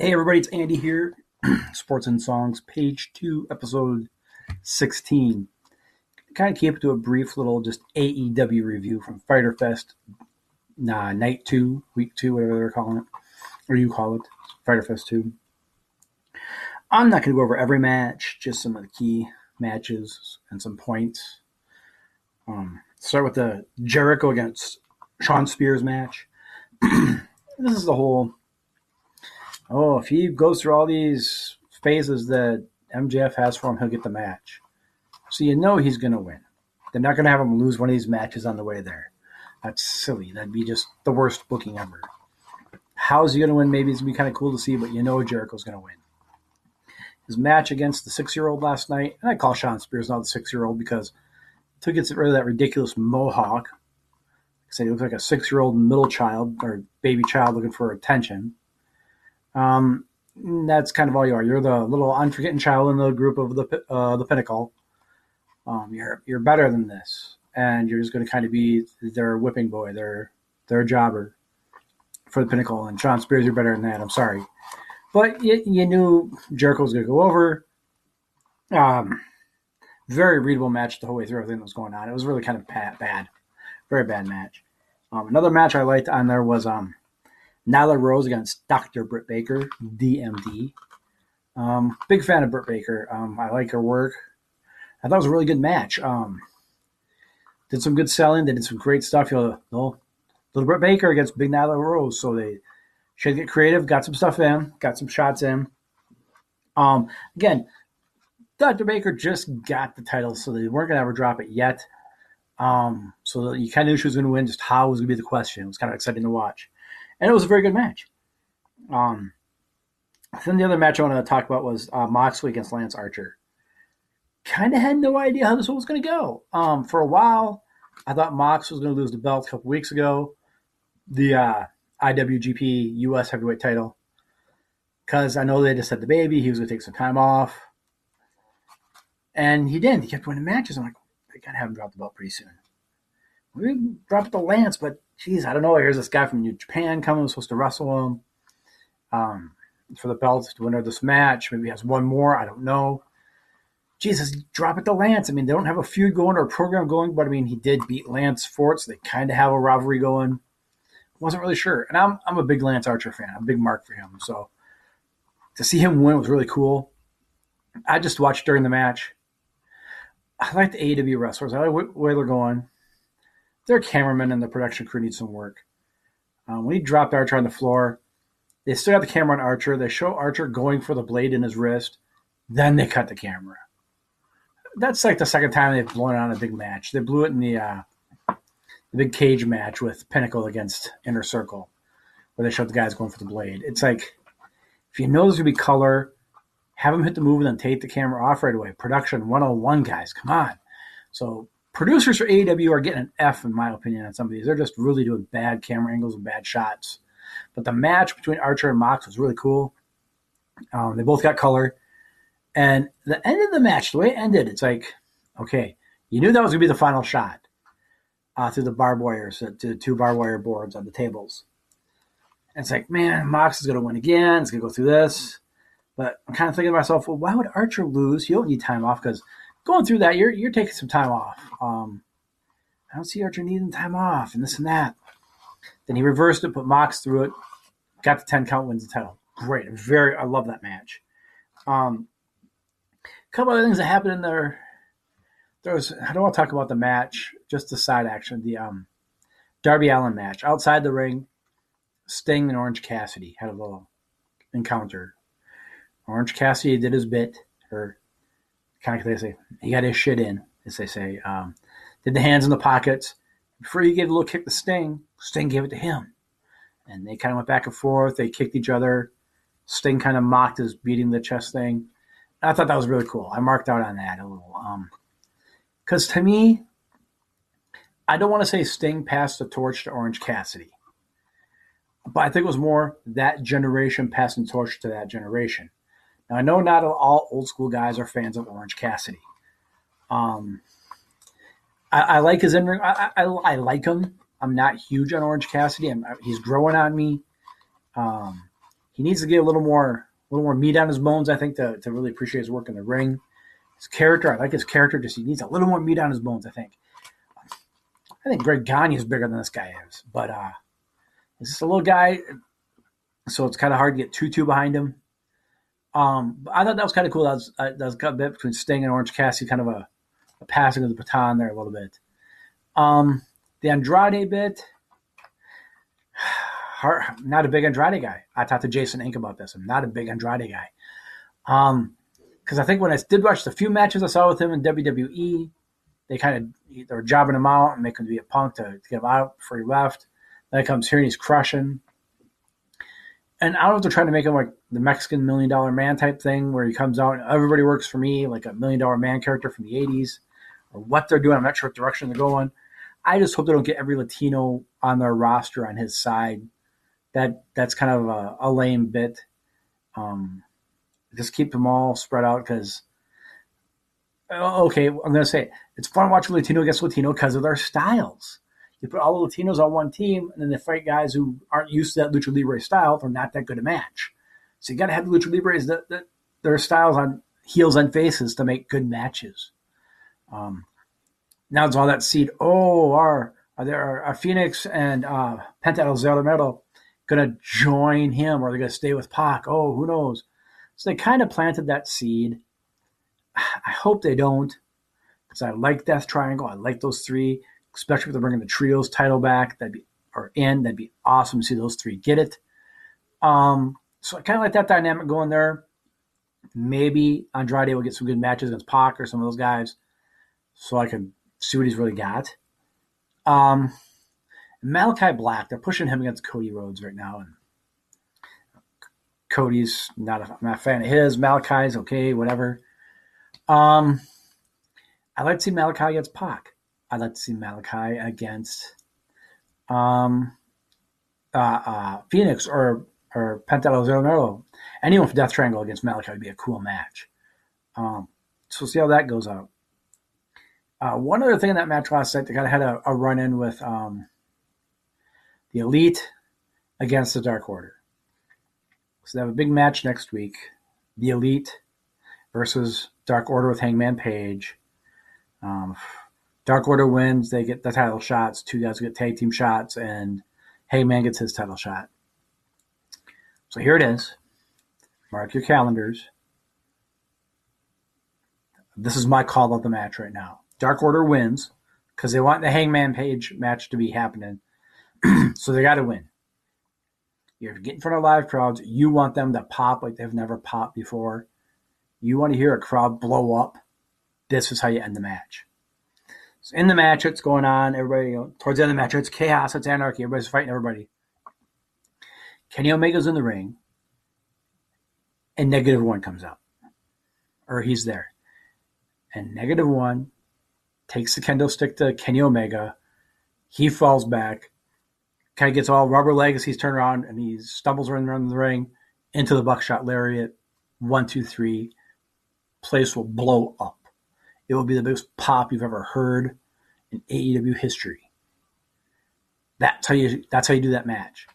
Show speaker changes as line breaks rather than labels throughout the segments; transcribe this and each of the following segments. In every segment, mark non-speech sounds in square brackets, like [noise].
Hey everybody, it's Andy here. [clears throat] Sports and Songs, page two, episode 16. Kind of keep it to a brief little just AEW review from Fyter Fest, nah, night two, week two, whatever they're calling it, or you call it, Fyter Fest 2. I'm not going to go over every match, just some of the key matches and some points. Um, start with the Jericho against Shawn Spears match. [clears throat] this is the whole oh, if he goes through all these phases that MJF has for him, he'll get the match. So you know he's going to win. They're not going to have him lose one of these matches on the way there. That's silly. That'd be just the worst booking ever. How's he going to win? Maybe it's going to be kind of cool to see, but you know Jericho's going to win. His match against the six year old last night, and I call Shawn Spears not the six year old because to get rid of that ridiculous mohawk. Say he looks like a six year old middle child or baby child looking for attention. Um, that's kind of all you are. You're the little unforgetting child in the group of the uh, the pinnacle. Um, you're you're better than this, and you're just going to kind of be their whipping boy, their their jobber for the pinnacle. And Shawn Spears, you're better than that. I'm sorry, but you, you knew Jericho was going to go over. Um, very readable match the whole way through everything that was going on. It was really kind of bad, very bad match. Um, another match I liked on there was um, Nyla Rose against Dr. Britt Baker, DMD. Um, big fan of Britt Baker. Um, I like her work. I thought it was a really good match. Um, did some good selling. They did some great stuff. You know, little, Britt Baker against Big Nyla Rose. So they should get creative. Got some stuff in. Got some shots in. Um, again, Dr. Baker just got the title, so they weren't going to ever drop it yet. Um, so you kind of knew she was going to win. Just how was going to be the question. It was kind of exciting to watch and it was a very good match. Um, then the other match I wanted to talk about was uh, Moxley against Lance Archer. Kind of had no idea how this one was going to go. Um, for a while, I thought Mox was going to lose the belt a couple weeks ago, the uh, IWGP US Heavyweight Title, because I know they just had the baby. He was going to take some time off, and he didn't. He kept winning matches. I'm like, they got to have him drop the belt pretty soon. We dropped the Lance, but geez, I don't know. Here's this guy from New Japan coming, supposed to wrestle him um, for the belt to win this match. Maybe he has one more. I don't know. Jesus, drop it to Lance. I mean, they don't have a feud going or a program going, but I mean, he did beat Lance for it, so they kind of have a rivalry going. Wasn't really sure. And I'm, I'm a big Lance Archer fan. I'm a big mark for him. So to see him win was really cool. I just watched during the match. I like the AEW wrestlers. I like where they're going their cameraman and the production crew need some work. Um, when he dropped Archer on the floor, they still got the camera on Archer. They show Archer going for the blade in his wrist. Then they cut the camera. That's like the second time they've blown it on a big match. They blew it in the, uh, the big cage match with Pinnacle against Inner Circle, where they showed the guys going for the blade. It's like, if you know there's to be color, have them hit the move and then take the camera off right away. Production 101, guys. Come on. So producers for AEW are getting an F in my opinion on some of these. They're just really doing bad camera angles and bad shots. But the match between Archer and Mox was really cool. Um, they both got color. And the end of the match, the way it ended, it's like, okay, you knew that was going to be the final shot uh, through the barbed wires, uh, to the two barbed wire boards on the tables. And it's like, man, Mox is going to win again. It's going to go through this. But I'm kind of thinking to myself, well, why would Archer lose? You don't need time off because going through that, you're you're taking some time off. Um, I don't see Archer needing time off and this and that. Then he reversed it, put Mox through it, got the ten count, wins the title. Great, very. I love that match. Um, a couple other things that happened in there. There was. I don't want to talk about the match, just the side action. The um, Darby Allin match outside the ring. Sting and Orange Cassidy had a little encounter. Orange Cassidy did his bit, or kind of they say he got his shit in, as they say. Um, did the hands in the pockets before he gave a little kick to Sting. Sting gave it to him, and they kind of went back and forth. They kicked each other. Sting kind of mocked his beating the chest thing. I thought that was really cool. I marked out on that a little, because um, to me, I don't want to say Sting passed the torch to Orange Cassidy, but I think it was more that generation passing torch to that generation. Now, I know not all old school guys are fans of Orange Cassidy. Um, I, I like his in ring. I, I, I, like him. I'm not huge on Orange Cassidy. I'm, he's growing on me. Um, he needs to get a little more a little more meat on his bones, I think, to, to really appreciate his work in the ring. His character, I like his character, just he needs a little more meat on his bones, I think. I think Greg Gagne is bigger than this guy is, but uh he's just a little guy, so it's kind of hard to get too too behind him. Um, I thought that was kind of cool. That was, uh, that was a bit between Sting and Orange Cassidy, kind of a, a passing of the baton there a little bit. Um, the Andrade bit, [sighs] not a big Andrade guy. I talked to Jason Ink about this. I'm not a big Andrade guy. Um, because I think when I did watch the few matches I saw with him in WWE, they kind of they were jobbing him out and making him be a punk to, to get him out before he left. Then he comes here and he's crushing. And I don't know if they're trying to make him like the Mexican million dollar man type thing where he comes out and everybody works for me, like a million dollar man character from the 80s, or what they're doing. I'm not sure what direction they're going. I just hope they don't get every Latino on their roster on his side. That that's kind of a, a lame bit. Um, just keep them all spread out because oh, okay, I'm gonna say it. it's fun watching Latino against Latino because of their styles. You put all the Latinos on one team, and then they fight guys who aren't used to that lucha libre style. They're not that good a match. So you got to have the lucha libres that, their styles on heels and faces to make good matches. Um, now it's all that seed. Oh, are are there are Phoenix and uh, Penta El Zero going to join him, or are they going to stay with Pac? Oh, who knows? So they kind of planted that seed. [sighs] I hope they don't, because I like Death Triangle. I like those three, especially if they're bringing the trios title back. That'd be or in. That'd be awesome to see those three get it. Um, so I kind of like that dynamic going there. Maybe Andrade will get some good matches against Pac or some of those guys, so I can see what he's really got. Um, Malakai Black, they're pushing him against Cody Rhodes right now, and Cody's not a, not a fan of his. Malakai's okay, whatever. Um, I'd like to see Malakai against Pac. I'd like to see Malakai against um, uh, uh, Phoenix or or Penta El Zero Anyone for Death Triangle against Malachi would be a cool match. Um, so we'll see how that goes out. Uh, one other thing in that match last night, they kind of had a, a run in with um, the Elite against the Dark Order. So they have a big match next week. The Elite versus Dark Order with Hangman Page. Um, Dark Order wins, they get the title shots. Two guys get tag team shots, and Hangman gets his title shot. So here it is. Mark your calendars. This is my call of the match right now. Dark Order wins because they want the Hangman Page match to be happening. [clears throat] so they got to win. You're getting in front of live crowds. You want them to pop like they've never popped before. You want to hear a crowd blow up. This is how you end the match. So in the match, it's going on. Everybody, you know, towards the end of the match, it's chaos. It's anarchy. Everybody's fighting everybody. Kenny Omega's in the ring, and negative one comes out, or he's there, and negative one takes the kendo stick to Kenny Omega. He falls back, kind of gets all rubber legs. He's turned around and he stumbles around the ring into the buckshot lariat. One, two, three. Place will blow up. It will be the biggest pop you've ever heard in AEW history. That's how you. That's how you do that match.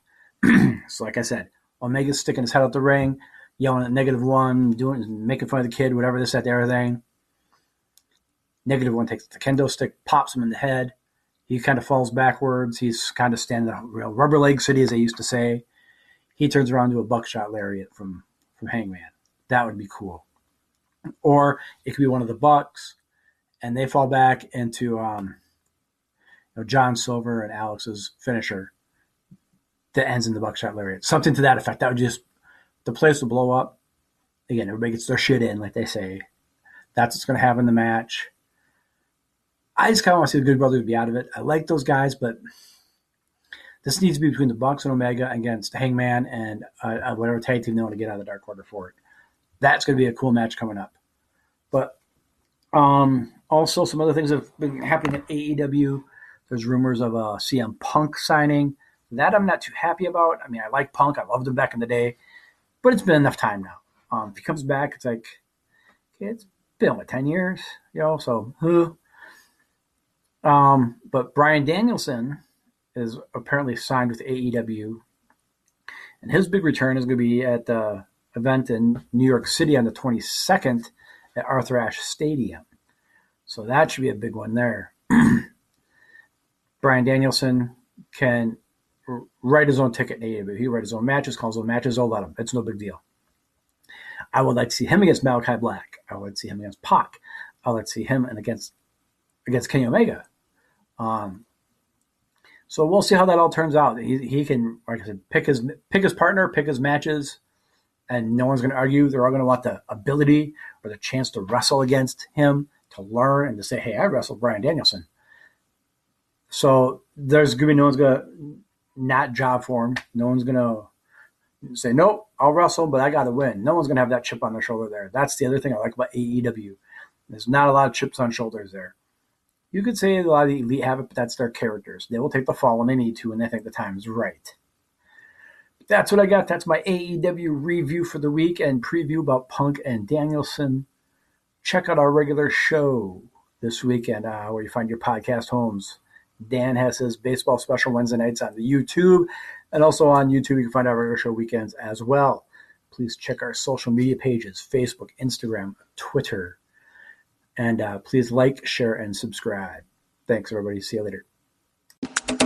[clears throat] so, like I said, Omega's sticking his head out the ring, yelling at negative one, doing making fun of the kid, whatever this, that, the other thing. Negative one takes the kendo stick, pops him in the head. He kind of falls backwards. He's kind of standing up, real rubber leg city, as they used to say. He turns around to a buckshot lariat from from Hangman. That would be cool. Or it could be one of the Bucks, and they fall back into um, you know, John Silver and Alex's finisher that ends in the buckshot lariat. Something to that effect. That would just the place will blow up. Again, everybody gets their shit in, like they say. That's what's going to happen in the match. I just kind of want to see the Good Brothers be out of it. I like those guys, but this needs to be between the Bucks and Omega against Hangman and uh, uh, whatever tag team they want to get out of the Dark Order for it. That's going to be a cool match coming up. But um, also, some other things have been happening at AEW. There's rumors of a CM Punk signing. That I'm not too happy about. I mean, I like Punk. I loved him back in the day, but it's been enough time now. Um, if he comes back, it's like okay, it's been what ten years, you know. So, huh. Um, but Bryan Danielson is apparently signed with AEW. And his big return is going to be at the event in New York City on the 22nd at Arthur Ashe Stadium. So that should be a big one there. [clears throat] Bryan Danielson can write his own ticket in AEW. He write his own matches, calls his own matches. Oh, let him. It's no big deal. I would like to see him against Malakai Black. I would like to see him against Pac. I would like to see him and against against Kenny Omega. Um, so we'll see how that all turns out. He, he can, like I said, pick his pick his partner, pick his matches, and no one's going to argue. They're all going to want the ability or the chance to wrestle against him, to learn, and to say, "Hey, I wrestled Bryan Danielson." So there's to be no one's to not job for him. No one's to say, "Nope, I'll wrestle, but I got to win." No one's to have that chip on their shoulder there. That's the other thing I like about AEW. There's not a lot of chips on shoulders there. You could say a lot of the elite have it, but that's their characters. They will take the fall when they need to, and they think the time is right. That's what I got. That's my AEW review for the week and preview about Punk and Danielson. Check out our regular show this weekend uh, where you find your podcast homes. Dan has his baseball special Wednesday nights on the YouTube, and also on YouTube you can find our regular show weekends as well. Please check our social media pages: Facebook, Instagram, Twitter, and uh, please like, share, and subscribe. Thanks, everybody. See you later.